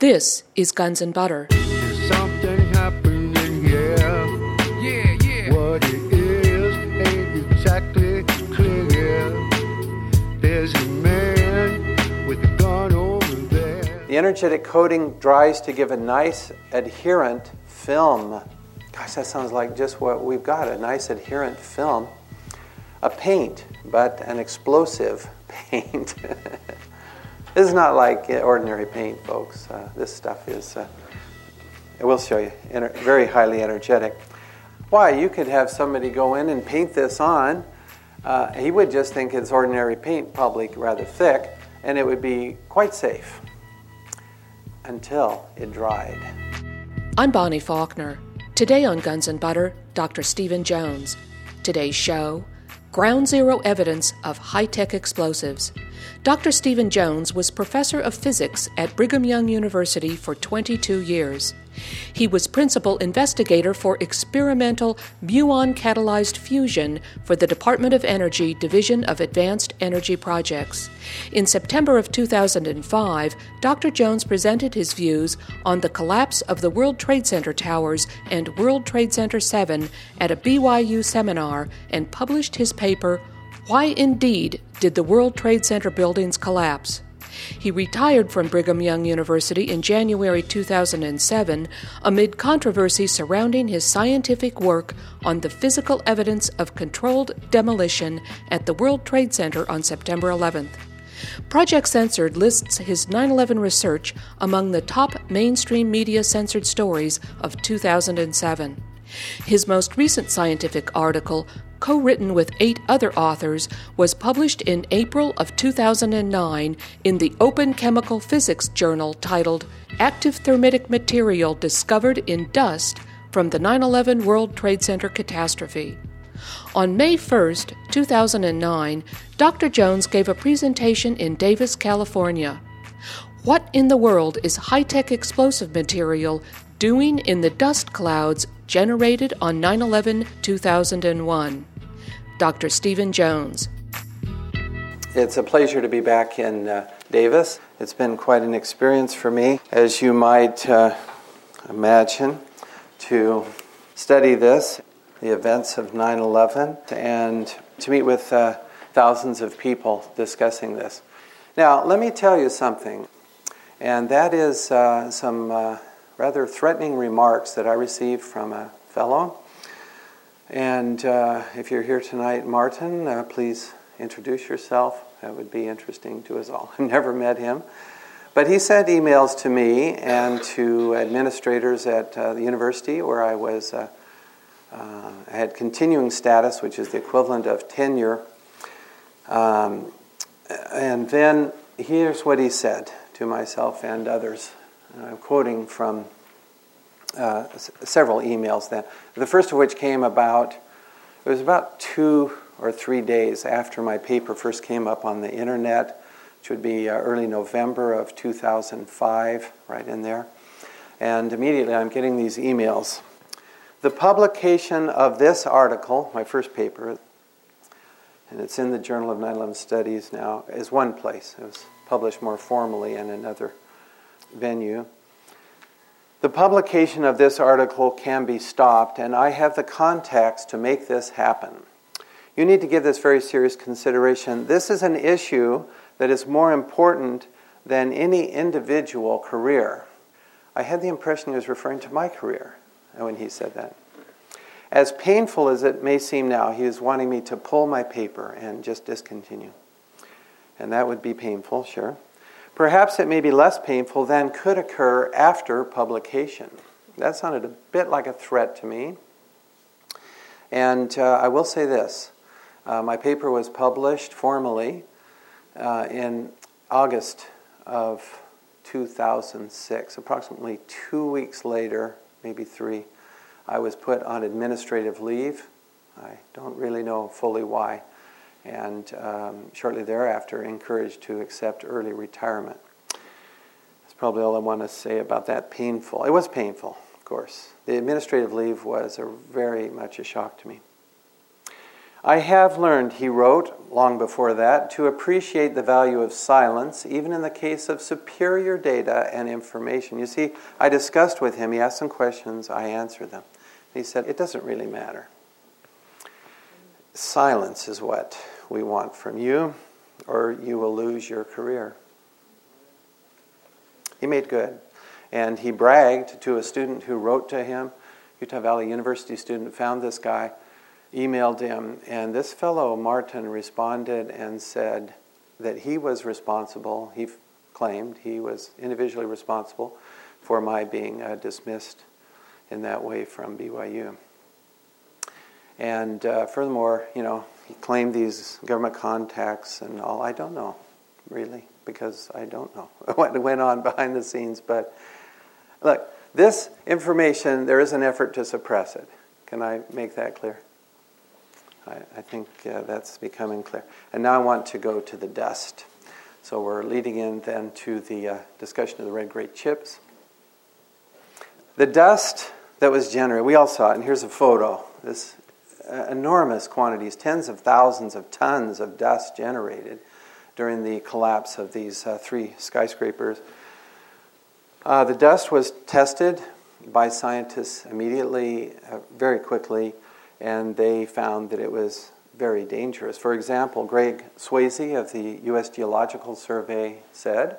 This is Guns and Butter. Something. Yeah, yeah. What it is ain't exactly clear. There's a man with a gun over there. The energetic coating dries to give a nice adherent film. Gosh, that sounds like just what we've got a nice adherent film. A paint, but an explosive paint. This is not like ordinary paint, folks. Uh, this stuff is, uh, I will show you, ener- very highly energetic. Why? You could have somebody go in and paint this on. Uh, he would just think it's ordinary paint, probably rather thick, and it would be quite safe until it dried. I'm Bonnie Faulkner. Today on Guns and Butter, Dr. Steven Jones. Today's show Ground Zero Evidence of High Tech Explosives. Dr. Steven Jones was professor of physics at Brigham Young University for 22 years. He was principal investigator for experimental muon catalyzed fusion for the Department of Energy Division of Advanced Energy Projects. In September of 2005, Dr. Jones presented his views on the collapse of the World Trade Center towers and World Trade Center 7 at a BYU seminar and published his paper, Why Indeed Did the World Trade Center Buildings Collapse? He retired from Brigham Young University in January 2007 amid controversy surrounding his scientific work on the physical evidence of controlled demolition at the World Trade Center on September 11th. Project Censored lists his 9 11 research among the top mainstream media censored stories of 2007. His most recent scientific article, co written with eight other authors, was published in April of 2009 in the Open Chemical Physics Journal titled Active Thermitic Material Discovered in Dust from the 9 11 World Trade Center Catastrophe. On May 1, 2009, Dr. Jones gave a presentation in Davis, California. What in the world is high tech explosive material doing in the dust clouds generated on 9 11 2001? Dr. Steven Jones. It's a pleasure to be back in uh, Davis. It's been quite an experience for me, as you might uh, imagine, to study this, the events of 9 11, and to meet with uh, thousands of people discussing this. Now, let me tell you something, and that is uh, some uh, rather threatening remarks that I received from a fellow. And uh, if you're here tonight, Martin, uh, please introduce yourself. That would be interesting to us all. I've never met him. But he sent emails to me and to administrators at uh, the university where I was, uh, uh, had continuing status, which is the equivalent of tenure. Um, and then here's what he said to myself and others. I'm quoting from uh, s- several emails then. The first of which came about, it was about two or three days after my paper first came up on the internet, which would be uh, early November of 2005, right in there. And immediately I'm getting these emails. The publication of this article, my first paper, and it's in the Journal of 9 11 Studies now, is one place. It was published more formally in another venue. The publication of this article can be stopped, and I have the contacts to make this happen. You need to give this very serious consideration. This is an issue that is more important than any individual career. I had the impression he was referring to my career when he said that. As painful as it may seem now, he is wanting me to pull my paper and just discontinue. And that would be painful, sure. Perhaps it may be less painful than could occur after publication. That sounded a bit like a threat to me. And uh, I will say this uh, my paper was published formally uh, in August of 2006. Approximately two weeks later, maybe three, I was put on administrative leave. I don't really know fully why. And um, shortly thereafter, encouraged to accept early retirement. That's probably all I want to say about that. Painful. It was painful, of course. The administrative leave was a very much a shock to me. I have learned, he wrote long before that, to appreciate the value of silence, even in the case of superior data and information. You see, I discussed with him, he asked some questions, I answered them. He said, It doesn't really matter. Silence is what we want from you, or you will lose your career. He made good. And he bragged to a student who wrote to him, Utah Valley University student, found this guy emailed him, and this fellow, Martin, responded and said that he was responsible, he claimed he was individually responsible for my being uh, dismissed in that way from BYU. And uh, furthermore, you know, he claimed these government contacts and all. I don't know, really, because I don't know what went on behind the scenes. But look, this information, there is an effort to suppress it. Can I make that clear? I, I think uh, that's becoming clear. And now I want to go to the dust. So we're leading in then to the uh, discussion of the red great chips. The dust that was generated, we all saw it, and here's a photo. This uh, enormous quantities, tens of thousands of tons of dust generated during the collapse of these uh, three skyscrapers. Uh, the dust was tested by scientists immediately, uh, very quickly, and they found that it was very dangerous. For example, Greg Swayze of the U.S. Geological Survey said,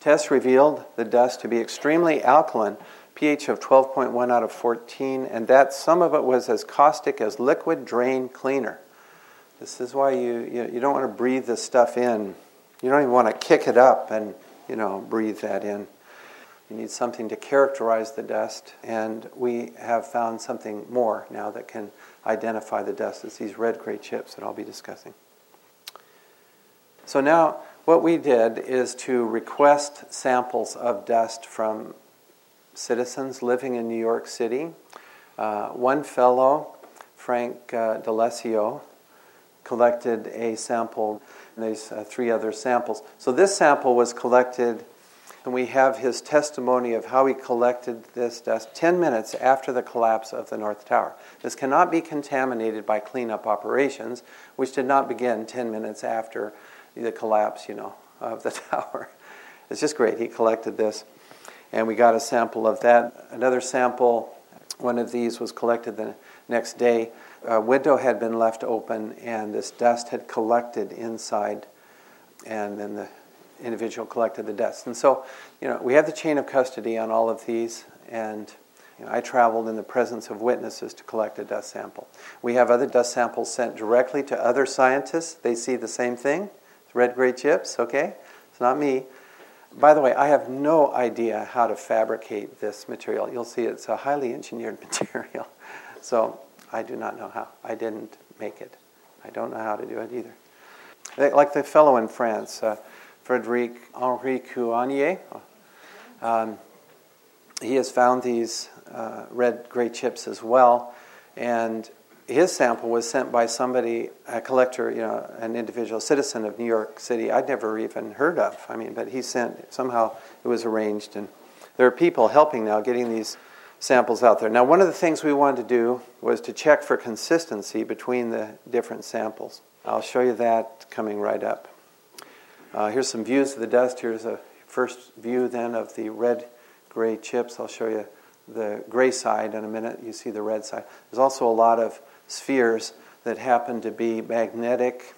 Tests revealed the dust to be extremely alkaline, pH of 12.1 out of 14, and that some of it was as caustic as liquid drain cleaner. This is why you, you, you don't want to breathe this stuff in. You don't even want to kick it up and, you know, breathe that in. You need something to characterize the dust, and we have found something more now that can identify the dust. It's these red gray chips that I'll be discussing. So now, what we did is to request samples of dust from citizens living in New York City. Uh, one fellow, Frank uh, D'Alessio, collected a sample, and there's uh, three other samples. So this sample was collected and we have his testimony of how he collected this dust 10 minutes after the collapse of the North Tower. This cannot be contaminated by cleanup operations, which did not begin 10 minutes after the collapse, you know, of the tower. It's just great. He collected this, and we got a sample of that. Another sample, one of these was collected the next day. A window had been left open, and this dust had collected inside, and then the individual collected the dust. And so, you know, we have the chain of custody on all of these, and you know, I traveled in the presence of witnesses to collect a dust sample. We have other dust samples sent directly to other scientists. They see the same thing. It's red gray chips, okay? It's not me. By the way, I have no idea how to fabricate this material. You'll see it's a highly engineered material. So I do not know how. I didn't make it. I don't know how to do it either. Like the fellow in France, uh, Frederic Henry-Couannier. Um, he has found these uh, red gray chips as well, and his sample was sent by somebody, a collector, you know, an individual citizen of New York City I'd never even heard of. I mean, but he sent, somehow it was arranged, and there are people helping now getting these samples out there. Now, one of the things we wanted to do was to check for consistency between the different samples. I'll show you that coming right up. Uh, here's some views of the dust. Here's a first view then of the red gray chips. I'll show you the gray side in a minute. You see the red side. There's also a lot of spheres that happen to be magnetic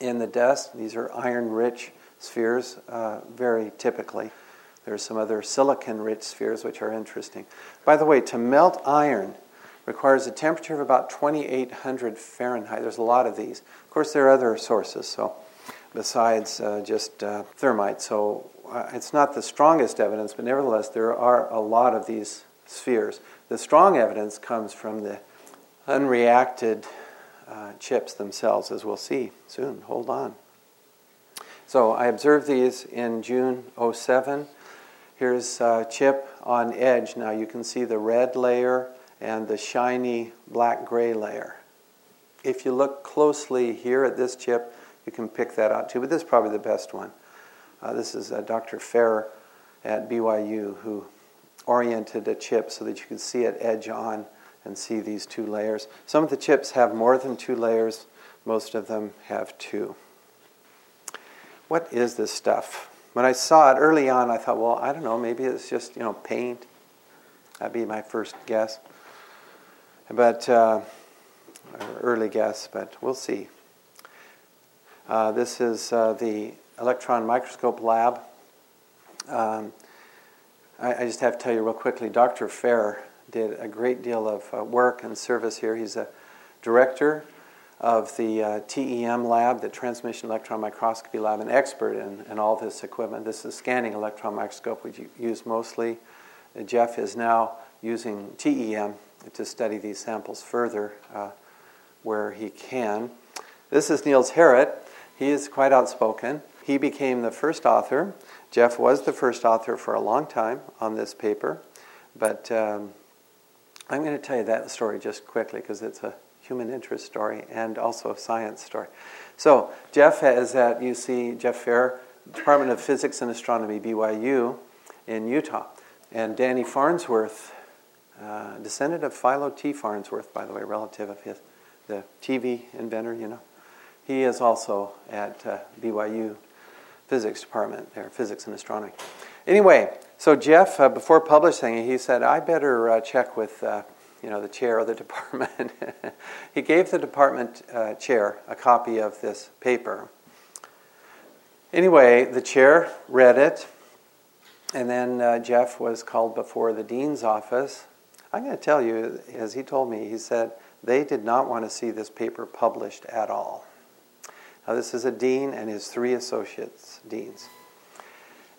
in the dust. These are iron rich spheres, uh, very typically. There's some other silicon rich spheres which are interesting. By the way, to melt iron requires a temperature of about 2800 Fahrenheit. There's a lot of these. Of course, there are other sources, so besides uh, just uh, thermite. So uh, it's not the strongest evidence, but nevertheless, there are a lot of these spheres. The strong evidence comes from the unreacted uh, chips themselves, as we'll see soon. Hold on. So I observed these in June 07. Here's a chip on edge. Now you can see the red layer and the shiny black gray layer. If you look closely here at this chip, you can pick that out too. But this is probably the best one. Uh, this is uh, Dr. Farrer at BYU who oriented a chip so that you could see it edge on and see these two layers. Some of the chips have more than two layers, most of them have two. What is this stuff? When I saw it early on, I thought, well, I don't know, maybe it's just, you know, paint. That'd be my first guess. But, uh, early guess, but we'll see. Uh, this is uh, the electron microscope lab. Um, I, I, just have to tell you real quickly Dr. Farrer did a great deal of uh, work and service here. He's a director of the uh, TEM lab, the Transmission Electron Microscopy Lab, an expert in, in all this equipment. This is a scanning electron microscope, which you use mostly. Uh, Jeff is now using TEM to study these samples further uh, where he can. This is Niels Harrit. He is quite outspoken. He became the first author. Jeff was the first author for a long time on this paper, but um, I'm going to tell you that story just quickly because it's a human interest story and also a science story. So, Jeff is at UC, Jeff Farrer, Department of Physics and Astronomy, BYU, in Utah. And Danny Farnsworth, uh, descendant of Philo T. Farnsworth, by the way, relative of his, the TV inventor, you know. He is also at uh, BYU Physics Department there, Physics and Astronomy. Anyway, so Jeff, uh, before publishing, he said, "I better uh, check with, uh, you know, the chair of the department." he gave the department uh, chair a copy of this paper. Anyway, the chair read it, and then uh, Jeff was called before the dean's office. I'm going to tell you, as he told me, he said they did not want to see this paper published at all. Now, this is a dean and his three associates, deans.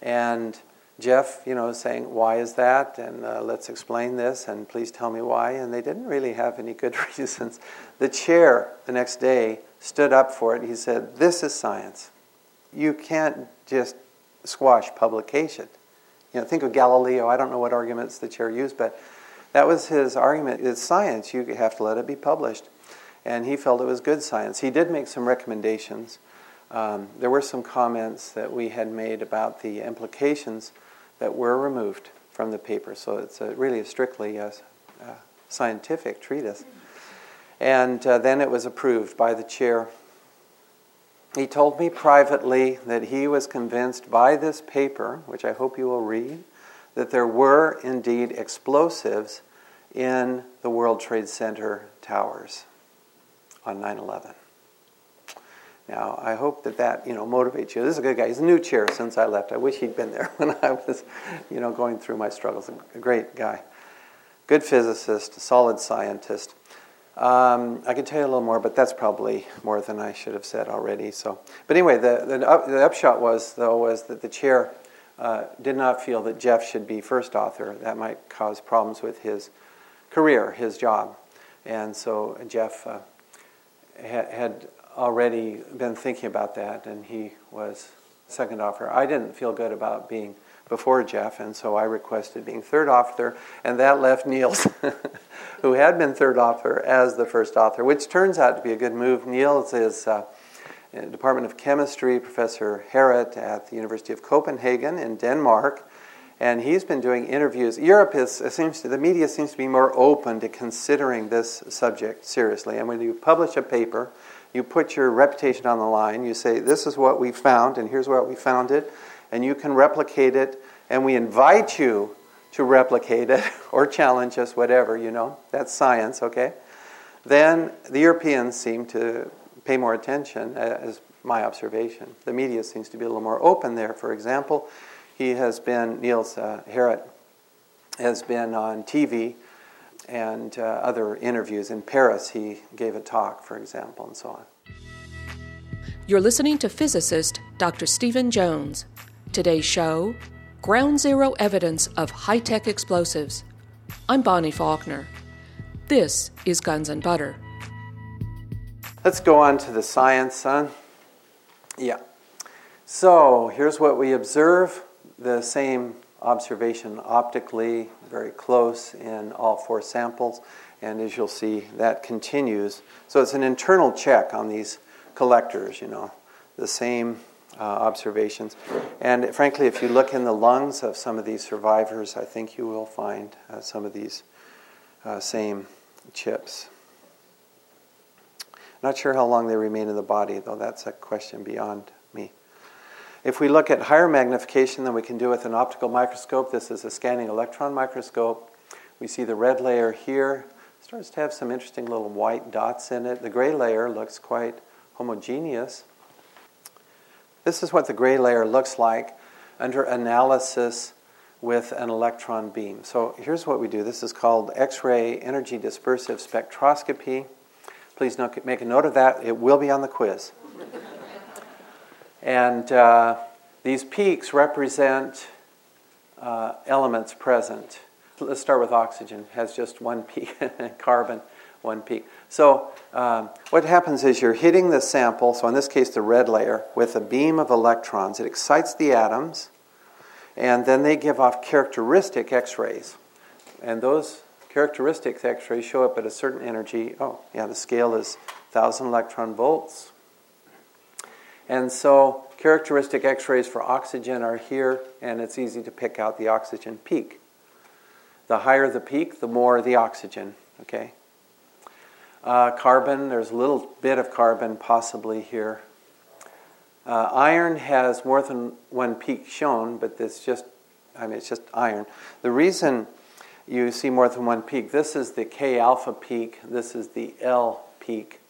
And Jeff, you know, saying, Why is that? And uh, let's explain this, and please tell me why. And they didn't really have any good reasons. The chair the next day stood up for it. He said, This is science. You can't just squash publication. You know, think of Galileo. I don't know what arguments the chair used, but that was his argument. It's science. You have to let it be published and he felt it was good science. He did make some recommendations. Um, there were some comments that we had made about the implications that were removed from the paper, so it's a, really a strictly a, a scientific treatise. And uh, then it was approved by the chair. He told me privately that he was convinced by this paper, which I hope you will read, that there were indeed explosives in the World Trade Center towers on 9 11. Now, I hope that that, you know, motivates you. This is a good guy. He's a new chair since I left. I wish he'd been there when I was, you know, going through my struggles. A great guy. Good physicist, solid scientist. Um, I could tell you a little more, but that's probably more than I should have said already. So, but anyway, the, the, up, the upshot was, though, was that the chair uh, did not feel that Jeff should be first author. That might cause problems with his career, his job. And so Jeff uh, had already been thinking about that, and he was second author. I didn't feel good about being before Jeff, and so I requested being third author, and that left Niels, who had been third author, as the first author, which turns out to be a good move. Niels is uh, Department of Chemistry Professor Harrit at the University of Copenhagen in Denmark, and he's been doing interviews. Europe is seems to, the media seems to be more open to considering this subject seriously. And when you publish a paper, you put your reputation on the line. You say, "This is what we found, and here's where we found it," and you can replicate it. And we invite you to replicate it or challenge us, whatever. You know, that's science, okay? Then the Europeans seem to pay more attention, as my observation. The media seems to be a little more open there. For example he has been, Niels uh, Harrit, has been on TV and uh, other interviews. In Paris, he gave a talk, for example, and so on. You're listening to physicist Dr. Steven Jones. Today's show Ground Zero Evidence of High Tech Explosives. I'm Bonnie Faulkner. This is Guns and Butter. Let's go on to the science, son. Yeah. So here's what we observe the same observation optically, very close in all four samples, and as you'll see, that continues. So it's an internal check on these collectors, you know, the same uh, observations. And frankly, if you look in the lungs of some of these survivors, I think you will find uh, some of these uh, same chips. Not sure how long they remain in the body, though that's a question beyond. If we look at higher magnification than we can do with an optical microscope, this is a scanning electron microscope. We see the red layer here. Starts to have some interesting little white dots in it. The gray layer looks quite homogeneous. This is what the gray layer looks like under analysis with an electron beam. So here's what we do. This is called X-ray energy dispersive spectroscopy. Please make a note of that. It will be on the quiz. And uh, these peaks represent uh, elements present. Let's start with oxygen. Has just one peak. Carbon, one peak. So um, what happens is you're hitting the sample, so in this case the red layer, with a beam of electrons. It excites the atoms, and then they give off characteristic X-rays. And those characteristic X-rays show up at a certain energy. Oh, yeah, the scale is 1,000 electron volts. And so characteristic X-rays for oxygen are here, and it's easy to pick out the oxygen peak. The higher the peak, the more the oxygen, okay? Uh, carbon, there's a little bit of carbon possibly here. Uh, iron has more than one peak shown, but it's just, I mean, it's just iron. The reason you see more than one peak, this is the K alpha peak, this is the L peak,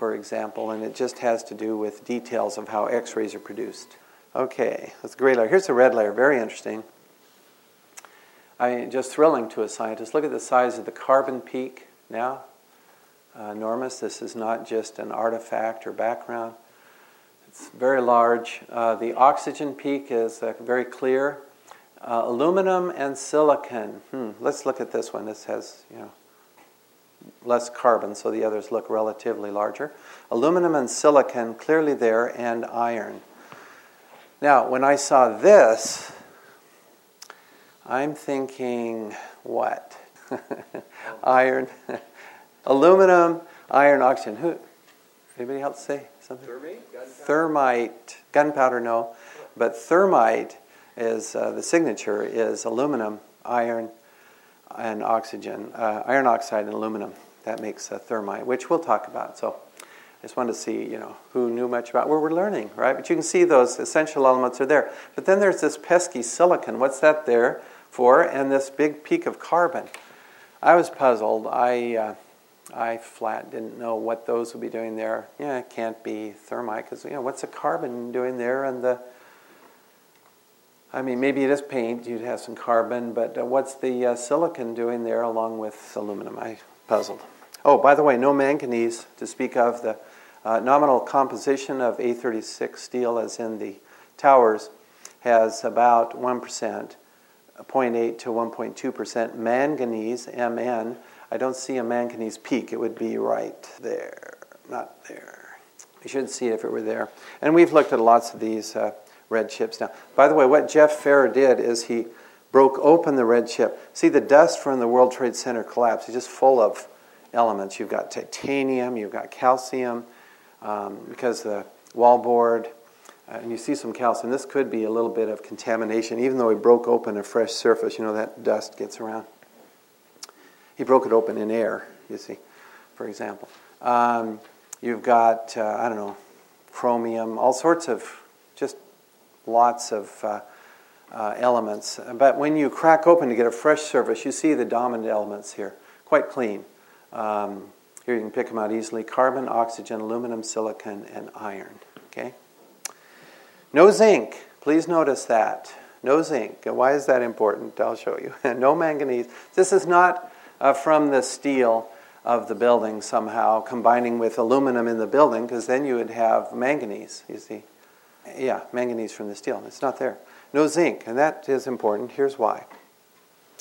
for example, and it just has to do with details of how X rays are produced. Okay, that's a gray layer. Here's the red layer, very interesting. I mean, just thrilling to a scientist. Look at the size of the carbon peak now uh, enormous. This is not just an artifact or background. It's very large. Uh, the oxygen peak is uh, very clear. Uh, aluminum and silicon. Hmm, let's look at this one. This has you know less carbon, so the others look relatively larger. Aluminum and silicon clearly there, and iron. Now, when I saw this, I'm thinking, what? iron. Aluminum, iron, oxygen. Who? Anybody else say something? Thermite, gunpowder. Thermite, gunpowder, no, but thermite is uh, the signature is aluminum, iron, and oxygen. Uh, iron oxide and aluminum. That makes a thermite, which we'll talk about. So, I just wanted to see, you know, who knew much about where we're learning, right? But you can see those essential elements are there. But then there's this pesky silicon. What's that there for? And this big peak of carbon. I was puzzled. I. Uh, I flat didn't know what those would be doing there. Yeah, it can't be thermite because you know what's the carbon doing there and the. I mean, maybe it is paint. You'd have some carbon, but uh, what's the uh, silicon doing there along with aluminum? I puzzled. Oh, by the way, no manganese to speak of. The uh, nominal composition of A36 steel, as in the towers, has about one percent, 0.8 to 1.2 percent manganese, Mn I don't see a manganese peak. It would be right there, not there. You should see it if it were there. And we've looked at lots of these uh, red chips now. By the way, what Jeff Farrer did is he broke open the red chip. See, the dust from the World Trade Center collapse is just full of elements. You've got titanium, you've got calcium, um, because the wallboard, uh, and you see some calcium. This could be a little bit of contamination. Even though we broke open a fresh surface, you know, that dust gets around. He broke it open in air, you see, for example. Um, you've got, uh, I don't know, chromium, all sorts of, just lots of uh, uh, elements. But when you crack open to get a fresh surface, you see the dominant elements here, quite clean. Um, here you can pick them out easily carbon, oxygen, aluminum, silicon, and iron. Okay? No zinc. Please notice that. No zinc. Why is that important? I'll show you. no manganese. This is not uh, from the steel of the building somehow, combining with aluminum in the building, because then you would have manganese, you see. Yeah, manganese from the steel. It's not there. No zinc, and that is important. Here's why.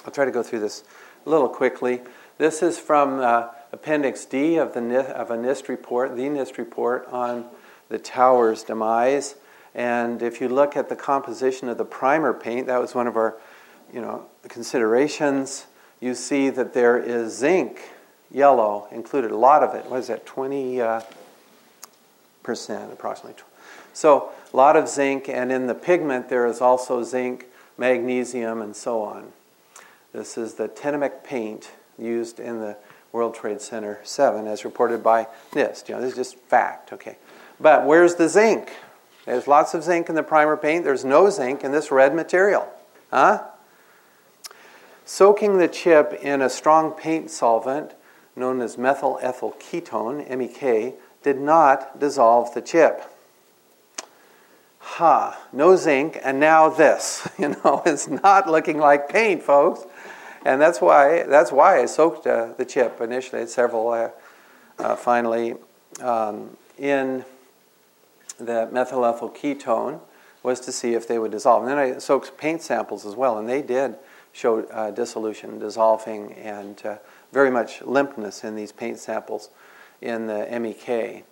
I'll try to go through this a little quickly. This is from uh, Appendix D of, the, of a NIST report, the NIST report on the tower's demise. And if you look at the composition of the primer paint, that was one of our you know, considerations you see that there is zinc, yellow, included. A lot of it. What is that? 20 uh, percent, approximately. So, a lot of zinc, and in the pigment, there is also zinc, magnesium, and so on. This is the Tnemec paint used in the World Trade Center 7, as reported by NIST. You know, this is just fact, okay. But where's the zinc? There's lots of zinc in the primer paint. There's no zinc in this red material. Huh? Soaking the chip in a strong paint solvent known as methyl ethyl ketone, MEK, did not dissolve the chip. No zinc, and now this. You know, it's not looking like paint, folks. And that's why, that's why I soaked uh, the chip initially, several uh, uh, finally, um, in the methyl ethyl ketone was to see if they would dissolve. And then I soaked paint samples as well, and they did show uh, dissolution, dissolving, and uh, very much limpness in these paint samples in the MEK.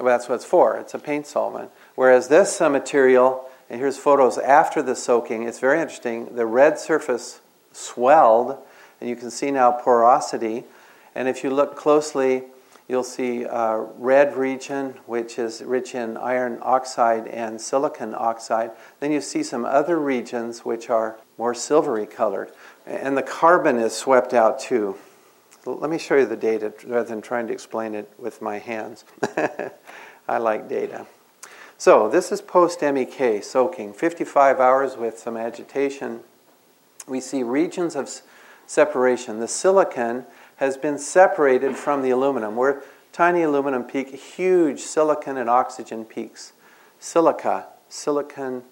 Well, that's what it's for. It's a paint solvent. Whereas this uh, material, and here's photos after the soaking, it's very interesting. The red surface swelled, and you can see now porosity. And if you look closely, you'll see a red region, which is rich in iron oxide and silicon oxide. Then you see some other regions which are more silvery colored. And the carbon is swept out too. Let me show you the data rather than trying to explain it with my hands. I like data. So, this is post MEK soaking, 55 hours with some agitation. We see regions of separation. The silicon has been separated from the aluminum. We're tiny aluminum peak, huge silicon and oxygen peaks. Silica, silicon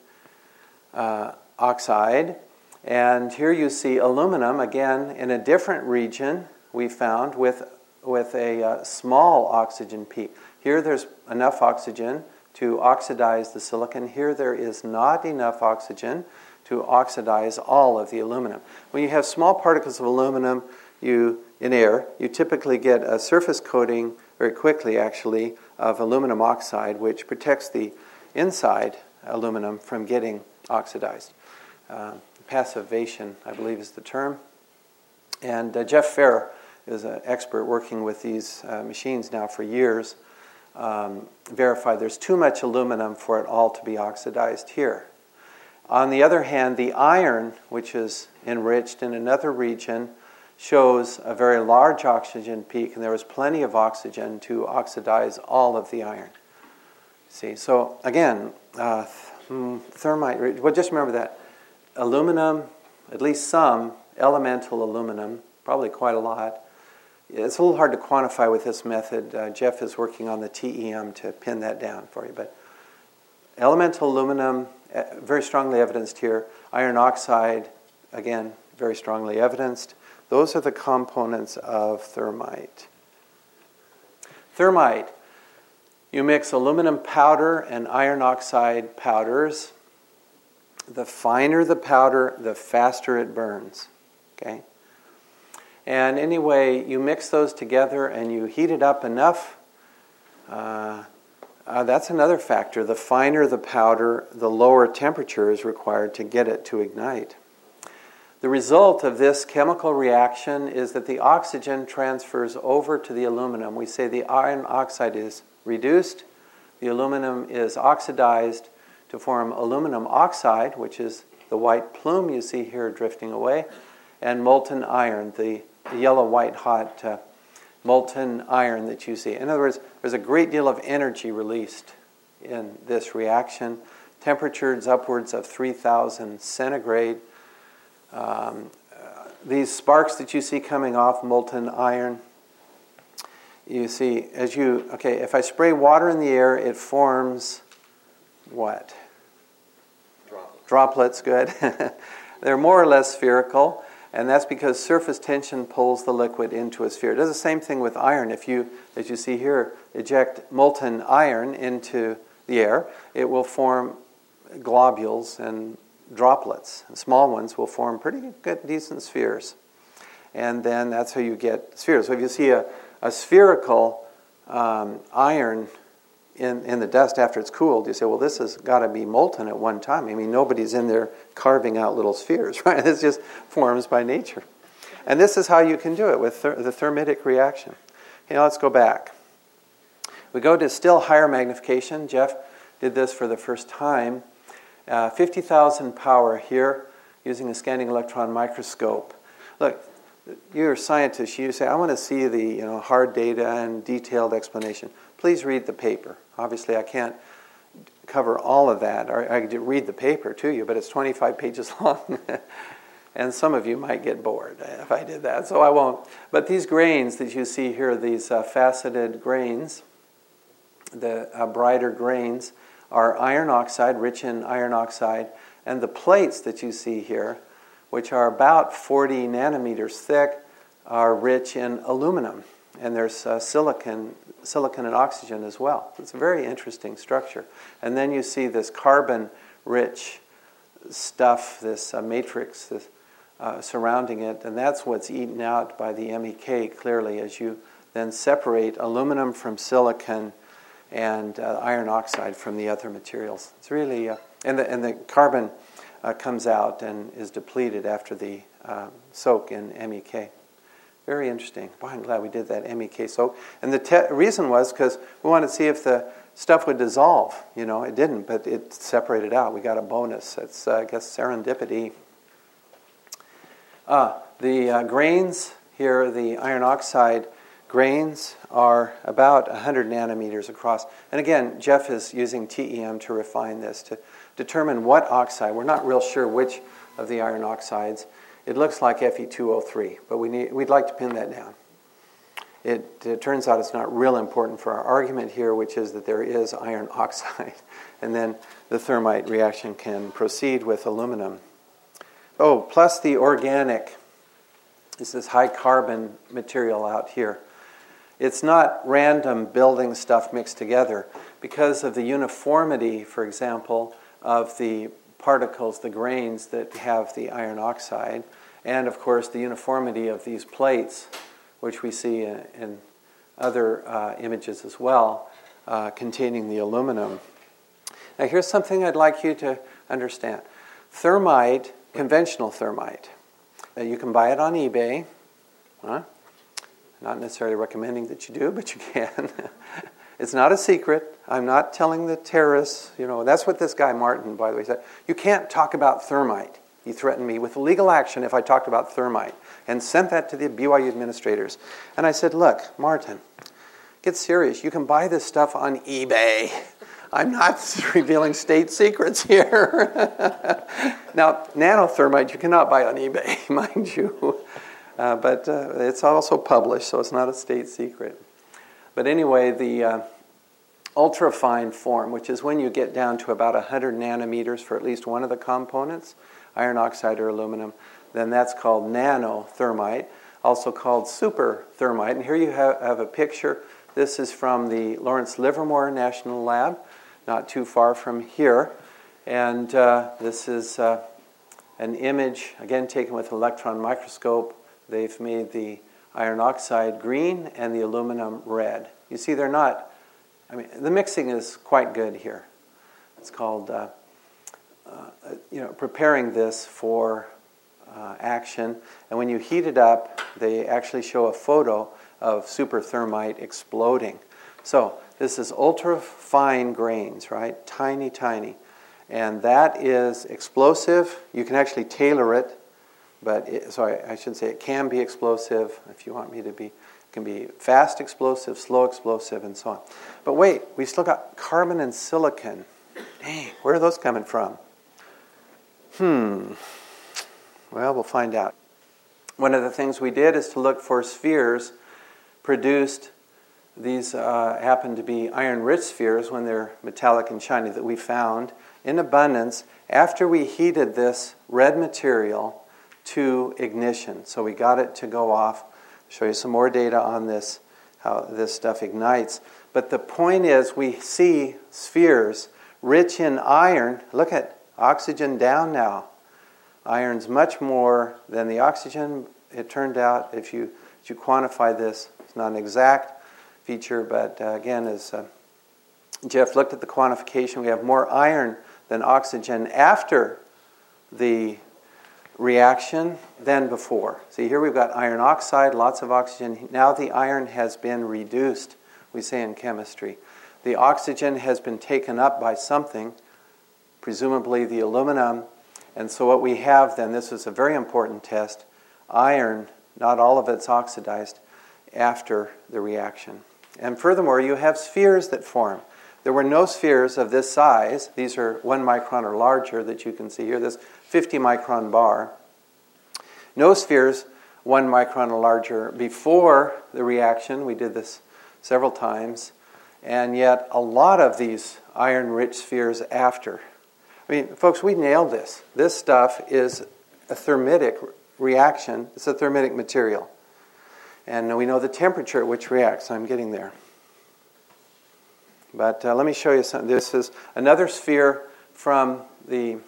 uh, oxide. And here you see aluminum, again, in a different region we found with, with a uh, small oxygen peak. Here there's enough oxygen to oxidize the silicon. Here there is not enough oxygen to oxidize all of the aluminum. When you have small particles of aluminum you, in air, you typically get a surface coating very quickly, actually, of aluminum oxide, which protects the inside aluminum from getting oxidized. Uh, passivation, I believe, is the term. And uh, Jeff Farrer is an expert working with these uh, machines now for years, um, verified there's too much aluminum for it all to be oxidized here. On the other hand, the iron, which is enriched in another region, shows a very large oxygen peak, and there was plenty of oxygen to oxidize all of the iron. See, so again, uh, hmm, thermite, well, just remember that aluminum, at least some elemental aluminum, probably quite a lot, it's a little hard to quantify with this method. Uh, Jeff is working on the TEM to pin that down for you. But elemental aluminum, uh, very strongly evidenced here. Iron oxide, again, very strongly evidenced. Those are the components of thermite. Thermite, you mix aluminum powder and iron oxide powders. The finer the powder, the faster it burns. Okay? And anyway, you mix those together and you heat it up enough. Uh, uh, that's another factor. The finer the powder, the lower temperature is required to get it to ignite. The result of this chemical reaction is that the oxygen transfers over to the aluminum. We say the iron oxide is reduced, the aluminum is oxidized to form aluminum oxide, which is the white plume you see here drifting away, and molten iron, the yellow, white, hot uh, molten iron that you see. In other words, there's a great deal of energy released in this reaction. Temperatures upwards of 3,000 centigrade. Um, uh, these sparks that you see coming off molten iron, you see, as you, okay, if I spray water in the air, it forms what? Droplets. Droplets, good. They're more or less spherical and that's because surface tension pulls the liquid into a sphere. It does the same thing with iron. If you, as you see here, eject molten iron into the air, it will form globules and droplets. Small ones will form pretty good, decent spheres. And then that's how you get spheres. So if you see a, a spherical um, iron in, in the dust after it's cooled, you say, well, this has got to be molten at one time. I mean, nobody's in there carving out little spheres, right? This just forms by nature. And this is how you can do it with ther- the thermitic reaction. Okay, now let's go back. We go to still higher magnification. Jeff did this for the first time. Uh, 50,000 power here using a scanning electron microscope. Look, you're a scientist. you say, I want to see the you know, hard data and detailed explanation. Please read the paper. Obviously, I can't cover all of that, or I could read the paper to you, but it's 25 pages long. and some of you might get bored if I did that, so I won't. But these grains that you see here, these uh, faceted grains, the uh, brighter grains, are iron oxide, rich in iron oxide, and the plates that you see here, which are about 40 nanometers thick, are rich in aluminum. And there's uh, silicon, silicon and oxygen as well. It's a very interesting structure. And then you see this carbon rich stuff, this uh, matrix this, uh, surrounding it, and that's what's eaten out by the MEK clearly as you then separate aluminum from silicon and uh, iron oxide from the other materials. It's really, uh, and, the, and the carbon uh, comes out and is depleted after the soak in MEK. Very interesting. Boy, I'm glad we did that MEK soak. And the te- reason was because we wanted to see if the stuff would dissolve. You know, it didn't, but it separated out. We got a bonus. It's, uh, I guess, serendipity. Uh, the uh, grains here, the iron oxide grains are about 100 nanometers across. And again, Jeff is using TEM to refine this to determine what oxide. We're not real sure which of the iron oxides. It looks like Fe2O3, but we need, we'd like to pin that down. It, it, turns out it's not real important for our argument here, which is that there is iron oxide. And then the thermite reaction can proceed with aluminum. Oh, plus the organic is this high carbon material out here. It's not random building stuff mixed together. Because of the uniformity, for example, of the particles, the grains that have the iron oxide, and of course the uniformity of these plates, which we see in, in other uh, images as well, uh, containing the aluminum. Now, here's something I'd like you to understand thermite, conventional thermite, uh, you can buy it on eBay. Huh? Not necessarily recommending that you do, but you can. it's not a secret. I'm not telling the terrorists, you know, that's what this guy Martin, by the way, said. You can't talk about thermite. He threatened me with legal action if I talked about thermite and sent that to the BYU administrators. And I said, Look, Martin, get serious. You can buy this stuff on eBay. I'm not revealing state secrets here. now, nanothermite you cannot buy on eBay, mind you. Uh, but uh, it's also published, so it's not a state secret. But anyway, the uh, ultrafine form, which is when you get down to about 100 nanometers for at least one of the components, iron oxide or aluminum, then that's called nanothermite, also called super thermite. And here you have, have a picture. This is from the Lawrence Livermore National Lab, not too far from here. And uh, this is uh, an image, again taken with electron microscope They've made the iron oxide green and the aluminum red. You see, they're not, I mean, the mixing is quite good here. It's called, uh, uh, you know, preparing this for uh, action. And when you heat it up, they actually show a photo of super thermite exploding. So this is ultra fine grains, right? Tiny, tiny. And that is explosive. You can actually tailor it but it, so I, I, should say it can be explosive if you want me to be. It can be fast explosive, slow explosive, and so on. But wait, we still got carbon and silicon. Dang, where are those coming from? Hmm. Well, we'll find out. One of the things we did is to look for spheres produced. These uh, happen to be iron rich spheres when they're metallic and shiny that we found in abundance after we heated this red material to ignition. So we got it to go off. I'll show you some more data on this, how this stuff ignites. But the point is, we see spheres rich in iron. Look at oxygen down now. Iron's much more than the oxygen. It turned out, if you, if you quantify this, it's not an exact feature, but uh, again, as uh, Jeff looked at the quantification, we have more iron than oxygen after the reaction than before. See, here we've got iron oxide, lots of oxygen. Now the iron has been reduced, we say in chemistry. The oxygen has been taken up by something, presumably the aluminum. And so what we have then, this is a very important test iron not all of it's oxidized after the reaction. And furthermore, you have spheres that form. There were no spheres of this size. These are one micron or larger that you can see here, this 50 micron bar. No spheres one micron or larger before the reaction. We did this several times. And yet, a lot of these iron rich spheres after. I mean, folks, we nailed this. This stuff is a thermitic reaction, it's a thermitic material. And we know the temperature at which reacts. I'm getting there. But uh, let me show you something. This is another sphere from the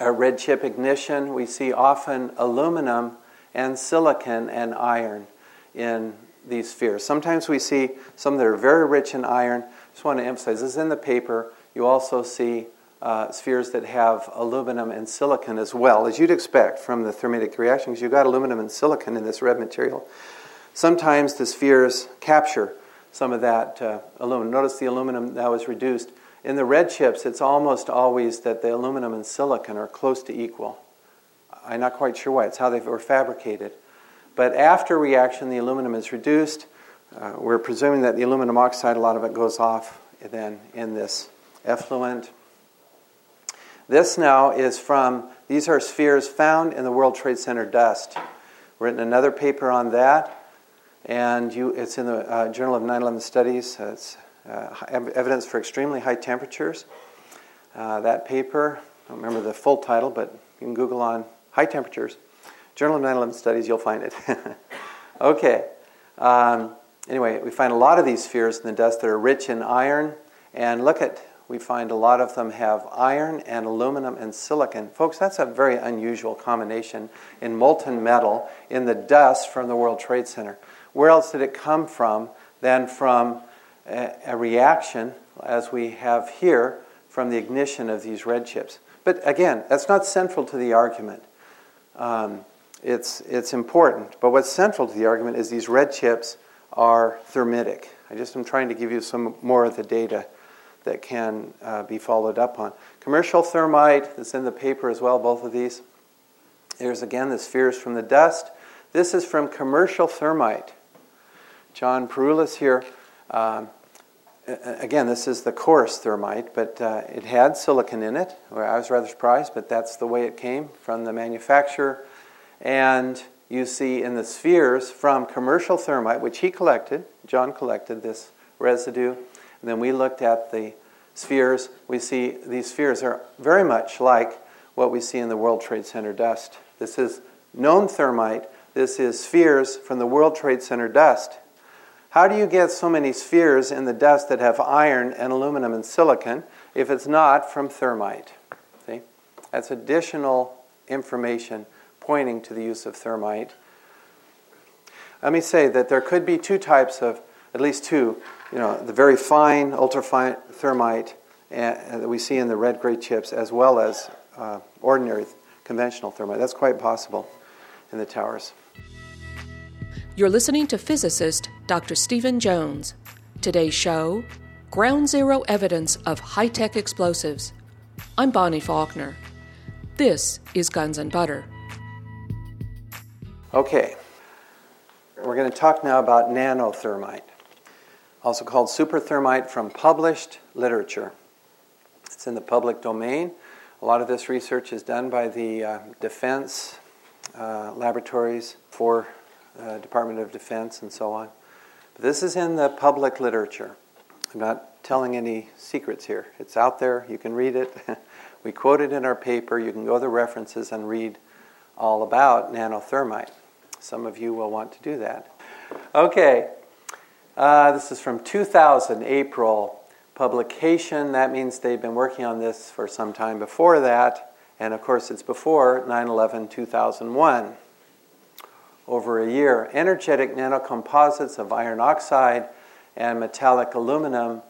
uh, red chip ignition. We see often aluminum and silicon and iron in these spheres. Sometimes we see some that are very rich in iron. Just want to emphasize this is in the paper. You also see uh, spheres that have aluminum and silicon as well, as you'd expect from the thermitic reactions, you've got aluminum and silicon in this red material. Sometimes the spheres capture some of that uh, aluminum. Notice the aluminum that was reduced. In the red chips, it's almost always that the aluminum and silicon are close to equal. I'm not quite sure why. It's how they were fabricated. But after reaction, the aluminum is reduced. Uh, we're presuming that the aluminum oxide, a lot of it goes off then in this effluent. This now is from, these are spheres found in the World Trade Center dust. Written another paper on that and you, it's in the uh, Journal of 9/11 Studies. Uh, it's uh, evidence for extremely high temperatures. Uh, that paper, I don't remember the full title, but you can Google on high temperatures. Journal of 9/11 Studies, you'll find it. okay. Um, anyway, we find a lot of these spheres in the dust that are rich in iron, and look at we find a lot of them have iron and aluminum and silicon. Folks, that's a very unusual combination in molten metal in the dust from the World Trade Center. Where else did it come from than from a, a reaction, as we have here, from the ignition of these red chips? But again, that's not central to the argument. Um, it's, it's important. But what's central to the argument is these red chips are thermitic. I just am trying to give you some more of the data that can uh, be followed up on. Commercial thermite, that's in the paper as well, both of these. There's again the spheres from the dust. This is from commercial thermite. John Peroulis here. Um, again, this is the coarse thermite, but uh, it had silicon in it. I was rather surprised, but that's the way it came from the manufacturer. And you see in the spheres from commercial thermite, which he collected, John collected this residue. And then we looked at the spheres. We see these spheres are very much like what we see in the World Trade Center dust. This is known thermite. This is spheres from the World Trade Center dust. How do you get so many spheres in the dust that have iron and aluminum and silicon if it's not from thermite? See? That's additional information pointing to the use of thermite. Let me say that there could be two types of, at least two, you know, the very fine, ultrafine thermite uh, that we see in the red gray chips, as well as uh, ordinary conventional thermite. That's quite possible in the towers. You're listening to physicist Dr. Steven Jones. Today's show Ground Zero Evidence of High Tech Explosives. I'm Bonnie Faulkner. This is Guns and Butter. Okay, we're going to talk now about nanothermite, also called superthermite from published literature. It's in the public domain. A lot of this research is done by the uh, defense uh, laboratories for uh, Department of Defense, and so on. But this is in the public literature. I'm not telling any secrets here. It's out there. You can read it. we quote it in our paper. You can go to the references and read all about nanothermite. Some of you will want to do that. Okay, uh, this is from 2000, April publication. That means they've been working on this for some time before that. And of course, it's before 9 11 2001 over a year. Energetic nanocomposites of iron oxide and metallic aluminum,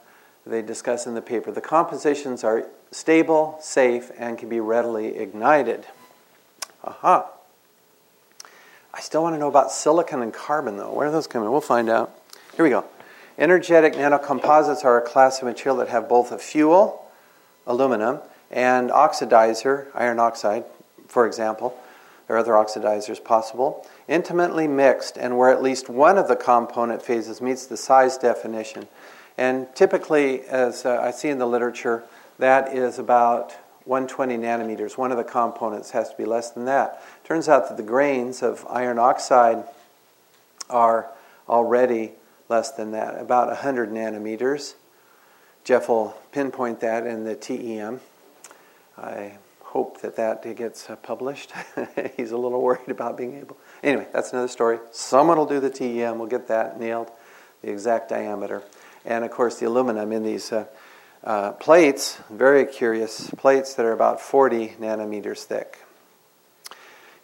they discuss in the paper. The compositions are stable, safe, and can be readily ignited. Aha. I still want to know about silicon and carbon, though. Where are those coming? We'll find out. Here we go. Energetic nanocomposites are a class of material that have both a fuel, aluminum, and oxidizer, iron oxide, for example, are other oxidizers possible. Intimately mixed, and where at least one of the component phases meets the size definition. And typically, as uh, I see in the literature, that is about 120 nanometers. One of the components has to be less than that. Turns out that the grains of iron oxide are already less than that, about 100 nanometers. Jeff will pinpoint that in the TEM. I hope that that gets uh, published. He's a little worried about being able. Anyway, that's another story. Someone will do the TEM. We'll get that nailed, the exact diameter, and of course the aluminum in these uh, uh, plates. Very curious plates that are about 40 nanometers thick.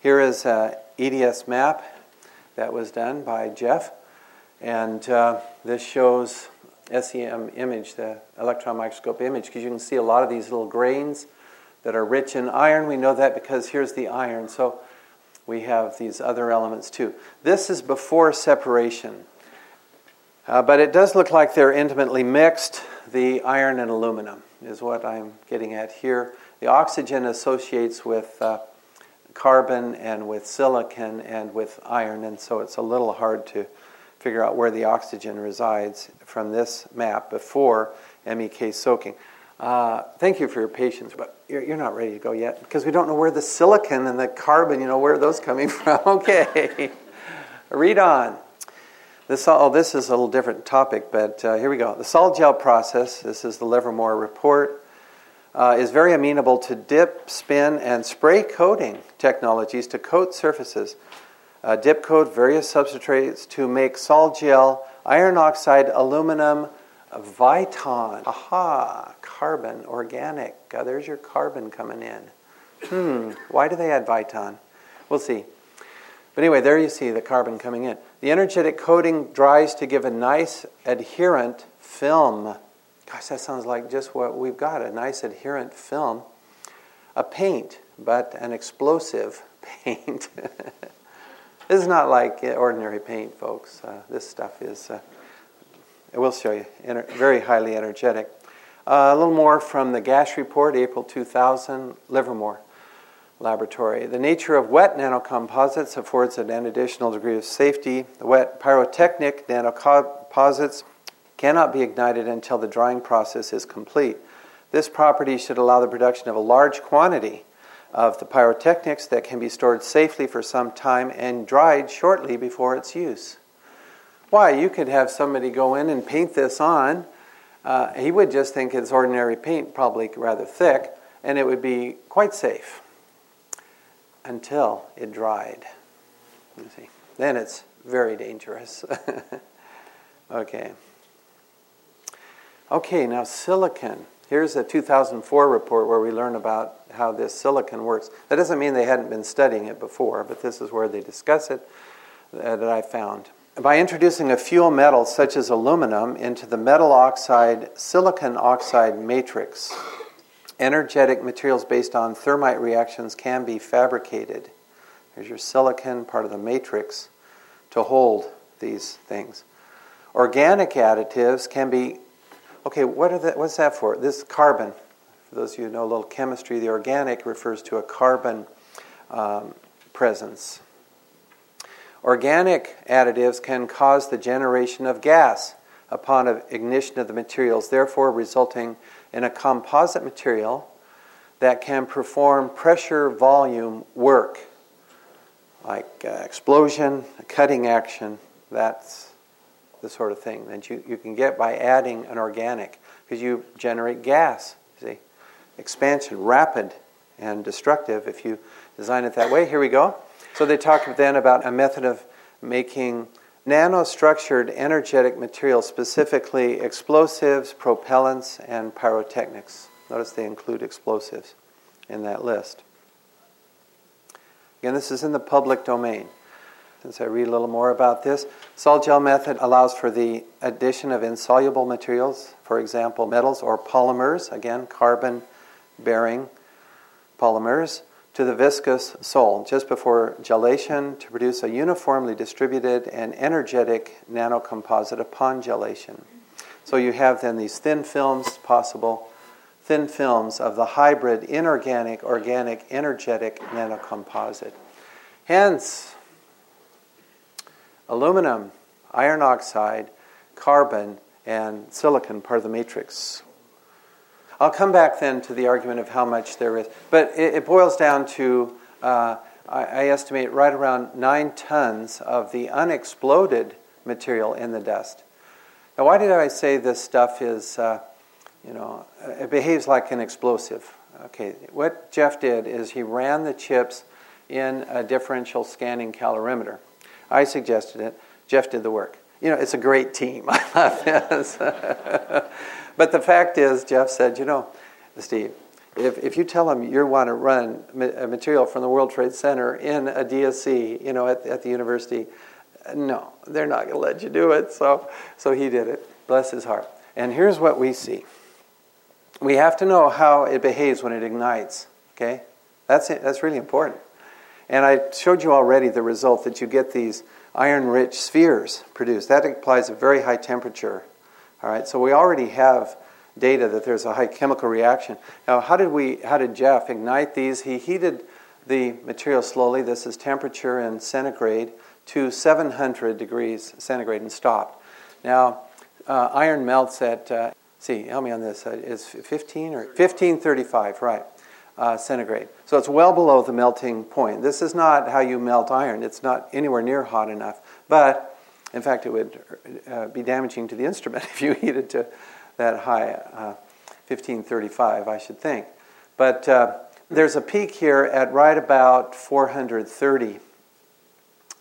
Here is an EDS map that was done by Jeff, and uh, this shows SEM image, the electron microscope image, because you can see a lot of these little grains that are rich in iron. We know that because here's the iron. So we have these other elements too. This is before separation. Uh, but it does look like they're intimately mixed. The iron and aluminum is what I'm getting at here. The oxygen associates with uh, carbon and with silicon and with iron, and so it's a little hard to figure out where the oxygen resides from this map before MEK soaking. Uh, thank you for your patience, but you're, you're, not ready to go yet because we don't know where the silicon and the carbon, you know, where are those coming from? okay, read on. This, oh, this is a little different topic, but uh, here we go. The sol gel process, this is the Livermore report, uh, is very amenable to dip, spin, and spray coating technologies to coat surfaces. Uh, dip coat various substrates to make sol gel, iron oxide, aluminum, Viton. Aha, carbon, organic. Uh, there's your carbon coming in. Hmm, why do they add Viton? We'll see. But anyway, there you see the carbon coming in. The energetic coating dries to give a nice adherent film. Gosh, that sounds like just what we've got a nice adherent film. A paint, but an explosive paint. this is not like ordinary paint, folks. Uh, this stuff is. Uh, I will show you. very highly energetic. Uh, a little more from the GASH report, April 2000, Livermore Laboratory. The nature of wet nanocomposites affords an additional degree of safety. The wet pyrotechnic nanocomposites cannot be ignited until the drying process is complete. This property should allow the production of a large quantity of the pyrotechnics that can be stored safely for some time and dried shortly before its use. Why? You could have somebody go in and paint this on. Uh, he would just think it's ordinary paint, probably rather thick, and it would be quite safe until it dried. You see, then it's very dangerous. okay. Okay, now silicon. Here's a 2004 report where we learn about how this silicon works. That doesn't mean they hadn't been studying it before, but this is where they discuss it uh, that I found by introducing a fuel metal such as aluminum into the metal oxide silicon oxide matrix, energetic materials based on thermite reactions can be fabricated. There's your silicon, part of the matrix, to hold these things. Organic additives can be, okay, what are what's that for? This carbon. For those of you who know a little chemistry, the organic refers to a carbon um, presence. Organic additives can cause the generation of gas upon ignition of the materials, therefore, resulting in a composite material that can perform pressure volume work, like uh, explosion, cutting action. That's the sort of thing that you, you can get by adding an organic, because you generate gas. See, expansion, rapid and destructive if you design it that way. Here we go. So they talk then about a method of making nanostructured energetic materials, specifically explosives, propellants, and pyrotechnics. Notice they include explosives in that list. Again, this is in the public domain. Since I read a little more about this, sol gel method allows for the addition of insoluble materials, for example, metals or polymers, again, carbon bearing polymers, to the viscous sol just before gelation to produce a uniformly distributed and energetic nanocomposite upon gelation. So you have then these thin films possible, thin films of the hybrid inorganic, organic, energetic nanocomposite. Hence, aluminum, iron oxide, carbon, and silicon part of the matrix. I'll come back then to the argument of how much there is, but it, it boils down to uh, I, I estimate right around nine tons of the unexploded material in the dust. Now, why did I say this stuff is, uh, you know, it behaves like an explosive? Okay, what Jeff did is he ran the chips in a differential scanning calorimeter. I suggested it. Jeff did the work. You know, it's a great team. I love this. but the fact is, Jeff said, you know, Steve, if, if you tell them you want to run material from the World Trade Center in a DSC, you know, at, at the university, no, they're not going to let you do it. So, so he did it. Bless his heart. And here's what we see. We have to know how it behaves when it ignites. Okay, that's it. That's really important. And I showed you already the result that you get these iron-rich spheres produced. That implies a very high temperature. All right. So we already have data that there's a high chemical reaction. Now, how did we? How did Jeff ignite these? He heated the material slowly. This is temperature in centigrade to 700 degrees centigrade and stopped. Now, uh, iron melts at, uh, see, help me on this, uh, is 15 or 1535, right, uh, centigrade. So it's well below the melting point. This is not how you melt iron, it's not anywhere near hot enough. But, in fact, it would uh, be damaging to the instrument if you heated to that high, 1535, uh, I should think. But there's a peak here at right about 430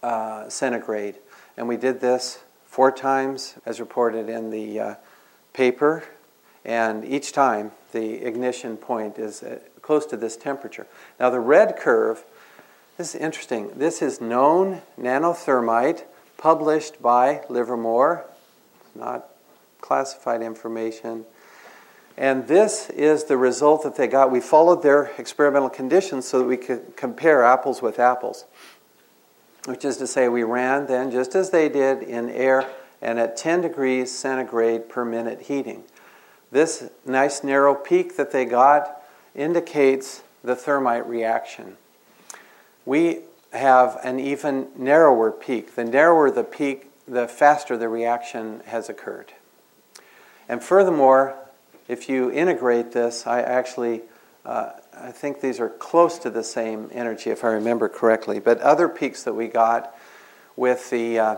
uh, centigrade. And we did this four times, as reported in the uh, paper. And each time, the ignition point is uh, close to this temperature. Now, the red curve, this is interesting. This is known nanothermite published by Livermore, not classified information. And this is the result that they got. We followed their experimental conditions so that we could compare apples with apples which is to say, we ran then just as they did in air and at 10 degrees centigrade per minute heating. This nice narrow peak that they got indicates the thermite reaction. We have an even narrower peak. The narrower the peak, the faster the reaction has occurred. And furthermore, if you integrate this, I actually uh, I think these are close to the same energy, if I remember correctly. But other peaks that we got with the uh,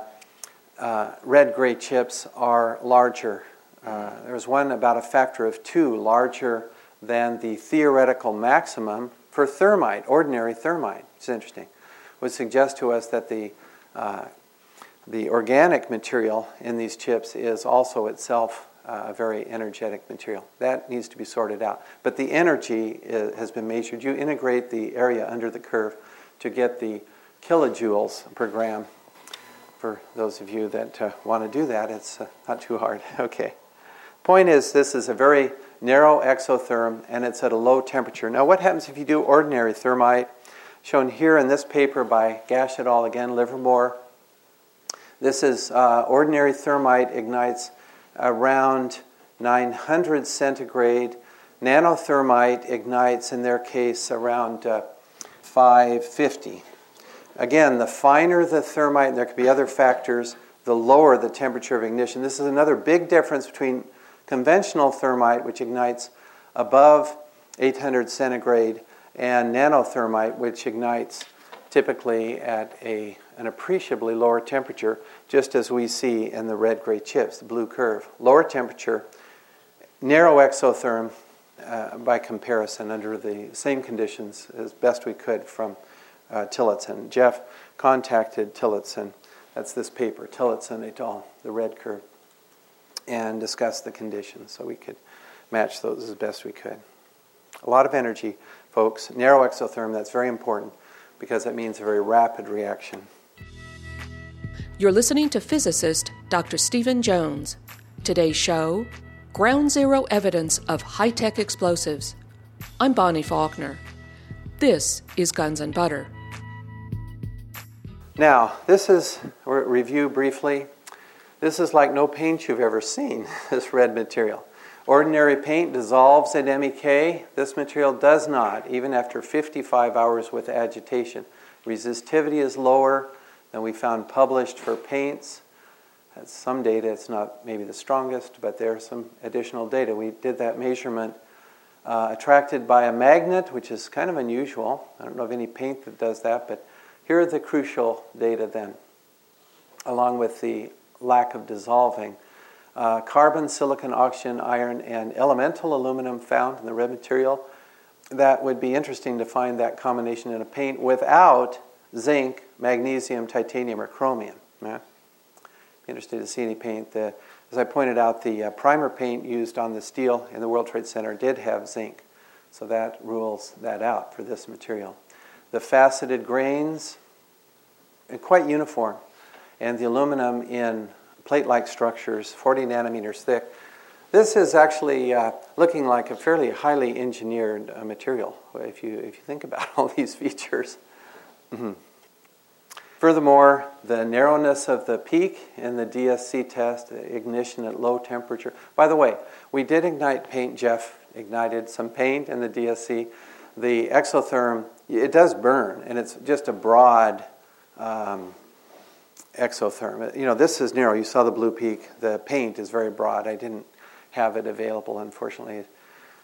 uh, red gray chips are larger. Uh, there was one about a factor of two larger than the theoretical maximum for thermite, ordinary thermite. It's interesting. Would suggest to us that the uh, the organic material in these chips is also itself uh, a very energetic material. That needs to be sorted out. But the energy is, has been measured. You integrate the area under the curve to get the kilojoules per gram. For those of you that uh, want to do that, it's uh, not too hard. Okay. Point is, this is a very narrow exotherm and it's at a low temperature. Now, what happens if you do ordinary thermite? Shown here in this paper by Gash et al. again, Livermore. This is uh, ordinary thermite ignites around 900 centigrade. Nanothermite ignites, in their case, around uh, 550. Again, the finer the thermite, and there could be other factors, the lower the temperature of ignition. This is another big difference between conventional thermite, which ignites above 800 centigrade, and nanothermite, which ignites typically at a, an appreciably lower temperature, just as we see in the red gray chips, the blue curve. Lower temperature, narrow exotherm uh, by comparison under the same conditions as best we could from uh, Tillotson. Jeff contacted Tillotson, that's this paper, Tillotson et al., the red curve, and discussed the conditions so we could match those as best we could. A lot of energy, folks. Narrow exotherm, that's very important because it means a very rapid reaction. You're listening to physicist Dr. Steven Jones. Today's show Ground Zero Evidence of High Tech Explosives. I'm Bonnie Faulkner. This is Guns and Butter. Now, this is, review briefly, this is like no paint you've ever seen, this red material. Ordinary paint dissolves in MEK. This material does not, even after 55 hours with agitation. Resistivity is lower than we found published for paints. That's some data, it's not maybe the strongest, but there's some additional data. We did that measurement uh, attracted by a magnet, which is kind of unusual. I don't know of any paint that does that, but here are the crucial data then, along with the lack of dissolving. Uh, carbon, silicon, oxygen, iron, and elemental aluminum found in the red material. That would be interesting to find that combination in a paint without zinc, magnesium, titanium, or chromium. Yeah? Interested to see any paint. The, as I pointed out, the uh, primer paint used on the steel in the World Trade Center did have zinc, so that rules that out for this material. The faceted grains, and quite uniform, and the aluminum in plate-like structures, 40 nanometers thick. This is actually uh, looking like a fairly highly engineered uh, material if you, if you think about all these features. Mm-hmm. Furthermore, the narrowness of the peak in the DSC test, ignition at low temperature. By the way, we did ignite paint. Jeff ignited some paint in the DSC. The exotherm, it does burn, and it's just a broad um, exotherm. You know, this is narrow. You saw the blue peak. The paint is very broad. I didn't have it available, unfortunately.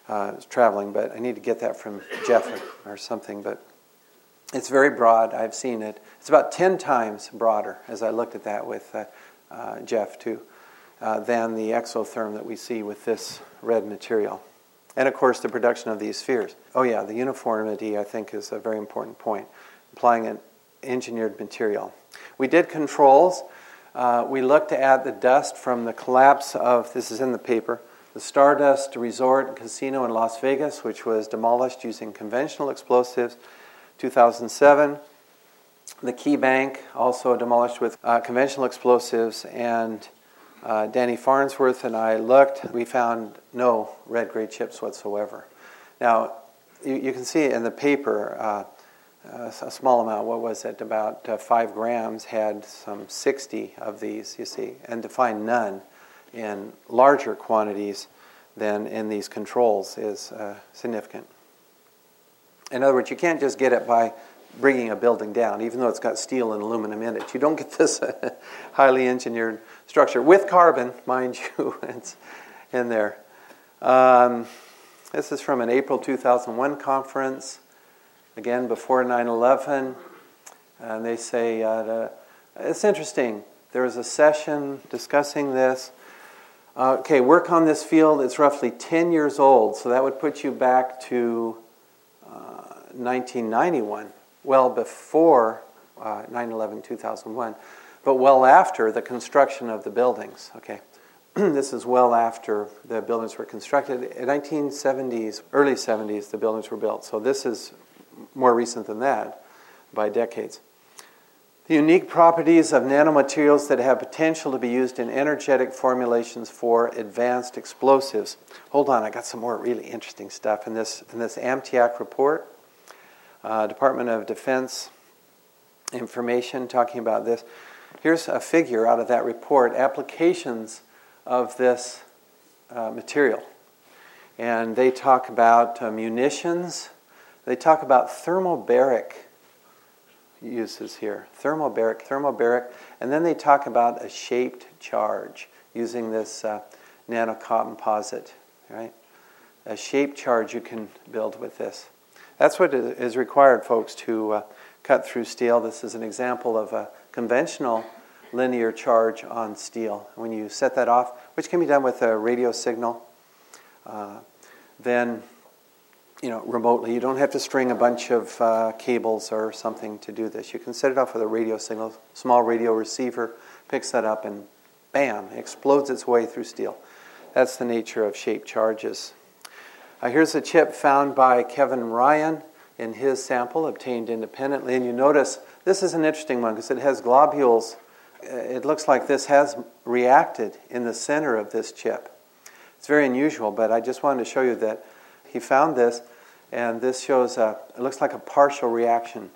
Uh, I was traveling, but I need to get that from Jeff or, or something. But it's very broad. I've seen it. It's about 10 times broader, as I looked at that with uh, uh, Jeff, too, uh, than the exotherm that we see with this red material. And of course, the production of these spheres. Oh, yeah, the uniformity, I think, is a very important point. Applying an engineered material. We did controls. Uh, we looked at the dust from the collapse of, this is in the paper, the Stardust Resort and Casino in Las Vegas, which was demolished using conventional explosives 2007. The Key Bank, also demolished with uh, conventional explosives, and uh, Danny Farnsworth and I looked. We found no red grade chips whatsoever. Now, you, you can see in the paper uh, a small amount, what was it, about uh, five grams, had some 60 of these, you see, and to find none in larger quantities than in these controls is uh, significant. In other words, you can't just get it by bringing a building down, even though it's got steel and aluminum in it. You don't get this uh, highly engineered structure with carbon, mind you, it's in there. Um, this is from an April 2001 conference, again before 9 11. And they say, uh, it's interesting. There was a session discussing this. Uh, okay, work on this field, it's roughly 10 years old, so that would put you back to 1991, well before uh, 9 11 2001, but well after the construction of the buildings. Okay, this is well after the buildings were constructed. In 1970s, early 70s, the buildings were built. So this is more recent than that by decades. The unique properties of nanomaterials that have potential to be used in energetic formulations for advanced explosives. Hold on, I got some more really interesting stuff in this in this AMTIAC report uh, Department of Defense information talking about this. Here's a figure out of that report applications of this uh, material. And they talk about uh, munitions, they talk about thermobaric uses here thermobaric, thermobaric, and then they talk about a shaped charge using this uh, nanocomposite, right? A shaped charge you can build with this. That's what is required, folks, to uh, cut through steel. This is an example of a conventional linear charge on steel. When you set that off, which can be done with a radio signal, uh, then you know remotely. You don't have to string a bunch of uh, cables or something to do this. You can set it off with a radio signal. Small radio receiver picks that up and bam, explodes its way through steel. That's the nature of shaped charges. Uh, here's a chip found by Kevin Ryan in his sample obtained independently. And you notice this is an interesting one because it has globules. Uh, it looks like this has reacted in the center of this chip. It's very unusual, but I just wanted to show you that he found this, and this shows a, it looks like a partial reaction.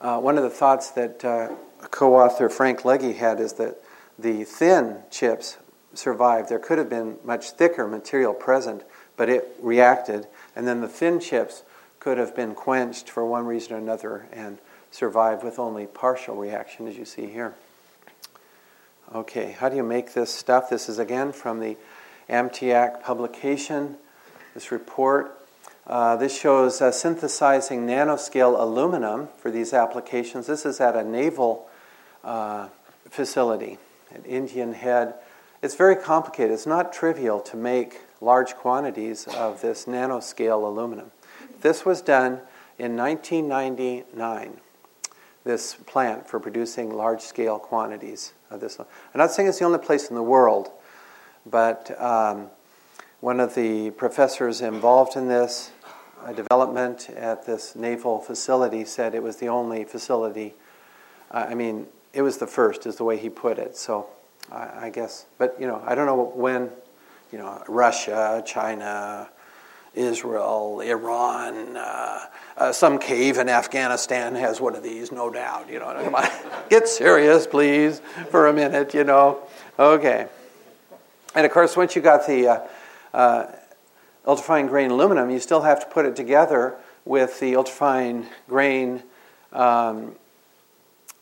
Uh, one of the thoughts that uh, co author Frank Legge had is that the thin chips survived. There could have been much thicker material present, but it reacted, and then the thin chips could have been quenched for one reason or another and survived with only partial reaction, as you see here. Okay, how do you make this stuff? This is again from the AMTIAC publication, this report. Uh, this shows uh, synthesizing nanoscale aluminum for these applications. This is at a naval uh, facility at Indian Head. It's very complicated. It's not trivial to make large quantities of this nanoscale aluminum. This was done in 1999, this plant for producing large scale quantities of this. I'm not saying it's the only place in the world, but um, one of the professors involved in this development at this naval facility said it was the only facility. Uh, I mean, it was the first, is the way he put it. So I, I guess, but you know, I don't know when, you know, Russia, China, Israel, Iran, uh, uh, some cave in Afghanistan has one of these, no doubt. You know, come on, get serious, please, for a minute. You know, okay. And of course, once you got the uh, uh, ultrafine grain aluminum, you still have to put it together with the ultrafine grain um,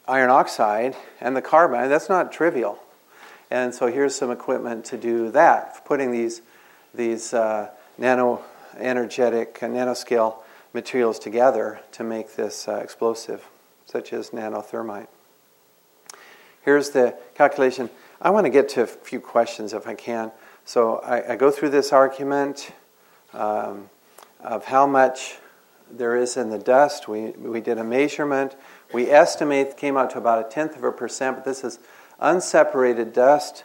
iron oxide and the carbon. That's not trivial. And so here's some equipment to do that, putting these, these uh, nano energetic nanoscale materials together to make this uh, explosive, such as nanothermite. Here's the calculation. I want to get to a few questions if I can. So I, I go through this argument um, of how much there is in the dust. We, we did a measurement. We estimate came out to about a tenth of a percent, but this is unseparated dust.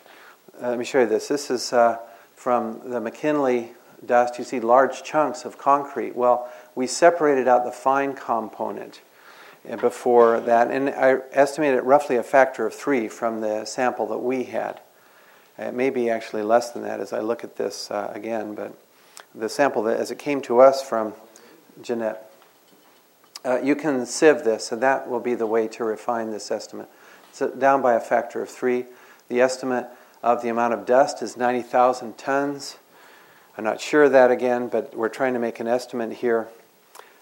Uh, let me show you this. This is uh, from the MacKinlay dust. You see large chunks of concrete. Well, we separated out the fine component uh, before that, and I estimated roughly a factor of three from the sample that we had. It may be actually less than that as I look at this uh, again, but the sample that, as it came to us from Janette. Uh, you can sieve this, and that will be the way to refine this estimate. It's down by a factor of three. The estimate of the amount of dust is 90,000 tons. I'm not sure of that again, but we're trying to make an estimate here.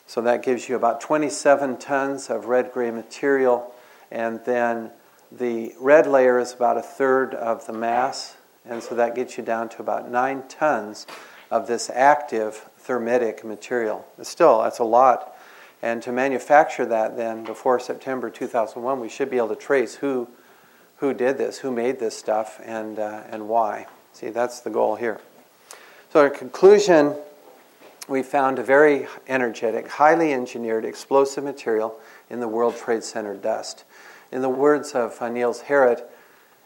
So that gives you about 27 tons of red gray material, and then the red layer is about a third of the mass, and so that gets you down to about nine tons of this active thermitic material. Still, that's a lot. And to manufacture that then before September 2001, we should be able to trace who, who did this, who made this stuff, and, uh, and why. See, that's the goal here. So, in conclusion, we found a very energetic, highly engineered explosive material in the World Trade Center dust. In the words of uh, Niels Harrit,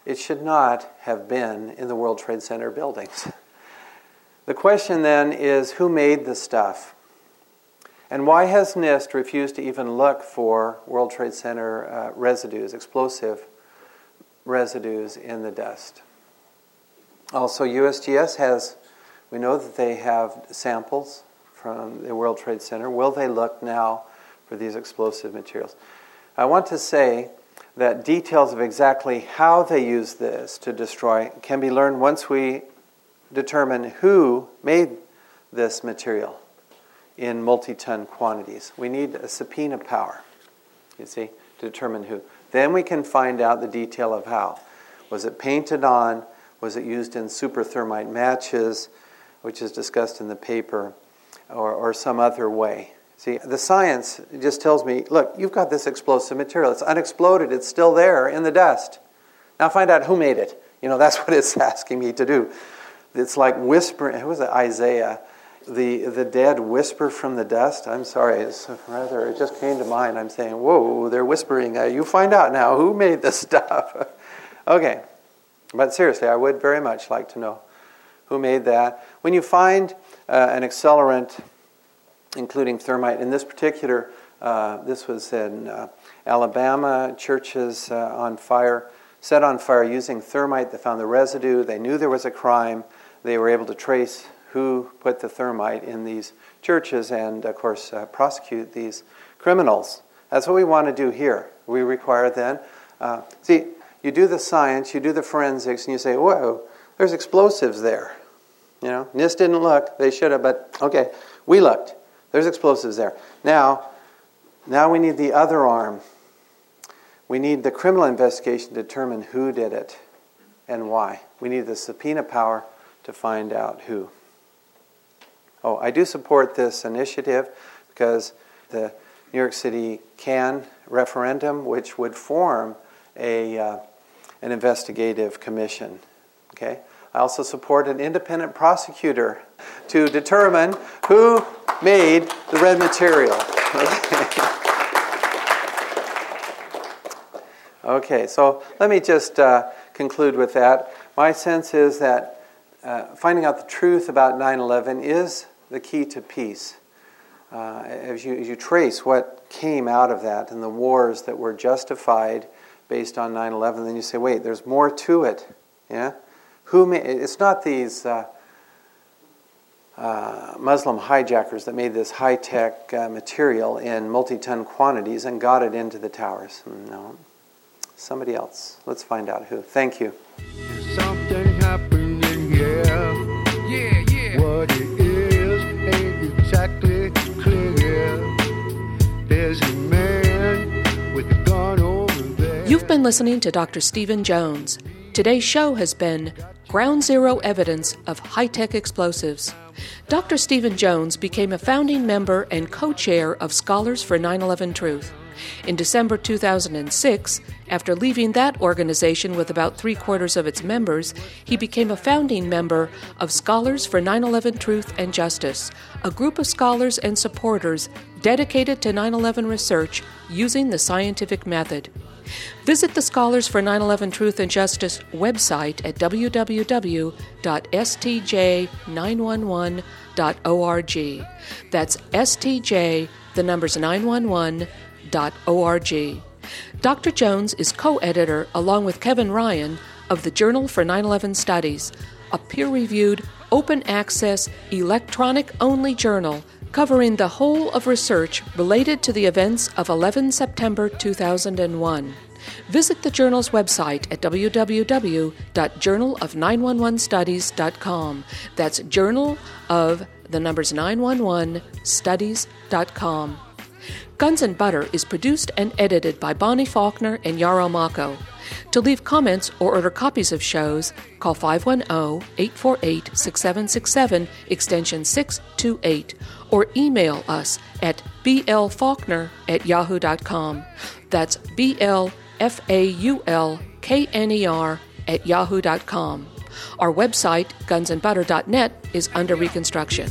it should not have been in the World Trade Center buildings. The question then is who made the stuff? And why has NIST refused to even look for World Trade Center uh, residues, explosive residues in the dust? Also, USGS has, we know that they have samples from the World Trade Center. Will they look now for these explosive materials? I want to say that details of exactly how they use this to destroy can be learned once we determine who made this material in multi ton quantities. We need a subpoena power, you see, to determine who. Then we can find out the detail of how. Was it painted on? Was it used in super thermite matches, which is discussed in the paper, or, or some other way? See, the science just tells me look, you've got this explosive material. It's unexploded, it's still there in the dust. Now find out who made it. You know, that's what it's asking me to do. It's like whispering. Who was it? Isaiah. The, the dead whisper from the dust. I'm sorry, it's rather, it just came to mind. I'm saying, whoa, they're whispering. Uh, you find out now who made this stuff. okay, but seriously, I would very much like to know who made that. When you find uh, an accelerant, including thermite, in this particular, uh, this was in uh, Alabama, churches uh, on fire, set on fire using thermite. They found the residue. They knew there was a crime they were able to trace who put the thermite in these churches and, of course, uh, prosecute these criminals. That's what we want to do here. We require then, uh, see, you do the science, you do the forensics, and you say, whoa, there's explosives there. You know, NIST didn't look, they should have, but okay, we looked. There's explosives there. Now, now we need the other arm. We need the criminal investigation to determine who did it and why. We need the subpoena power to find out who. Oh, I do support this initiative because the New York City can referendum, which would form a, uh, an investigative commission. Okay? I also support an independent prosecutor to determine who made the red material. okay, so let me just uh, conclude with that. My sense is that uh, finding out the truth about 9 11 is the key to peace. Uh, as, you, as you trace what came out of that and the wars that were justified based on 9 11, then you say, wait, there's more to it. Yeah? Who made, it's not these uh, uh, Muslim hijackers that made this high tech uh, material in multi ton quantities and got it into the towers. No, somebody else. Let's find out who. Thank you. Something happening here. Yeah, yeah. What it is ain't exactly clear. There's a man with a gun over there. You've been listening to Dr. Steven Jones. Today's show has been Ground Zero Evidence of High Tech Explosives. Dr. Steven Jones became a founding member and co chair of Scholars for 9 11 Truth. In December 2006, after leaving that organization with about three quarters of its members, he became a founding member of Scholars for 9 11 Truth and Justice, a group of scholars and supporters dedicated to 9 11 research using the scientific method. Visit the Scholars for 9 11 Truth and Justice website at www.stj911.org. That's stj, the numbers 911.org. Dr. Jones is co editor, along with Kevin Ryan, of the Journal for 9 11 Studies, a peer reviewed, open access, electronic only journal covering the whole of research related to the events of 11 September 2001. Visit the journal's website at www.journalof911studies.com. That's journal of the numbers 911studies.com. Guns and Butter is produced and edited by Bonnie Faulkner and Yarrow Mako. To leave comments or order copies of shows, call 510 848 6767 extension 628 or email us at blfaulkner at yahoo.com. That's B L F A U L K N E R at yahoo.com. Our website, gunsandbutter.net, is under reconstruction.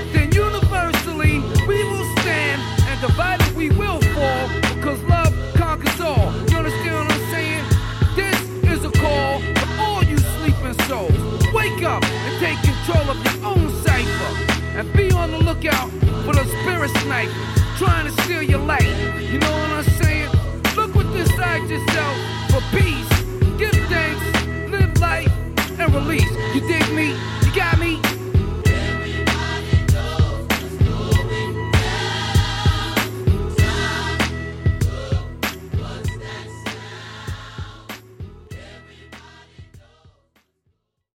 lookout for the spirit snipers trying to steal your light. You know what I'm saying? Look what's inside yourself for peace. Give thanks, live life, and release. You dig me? You got me?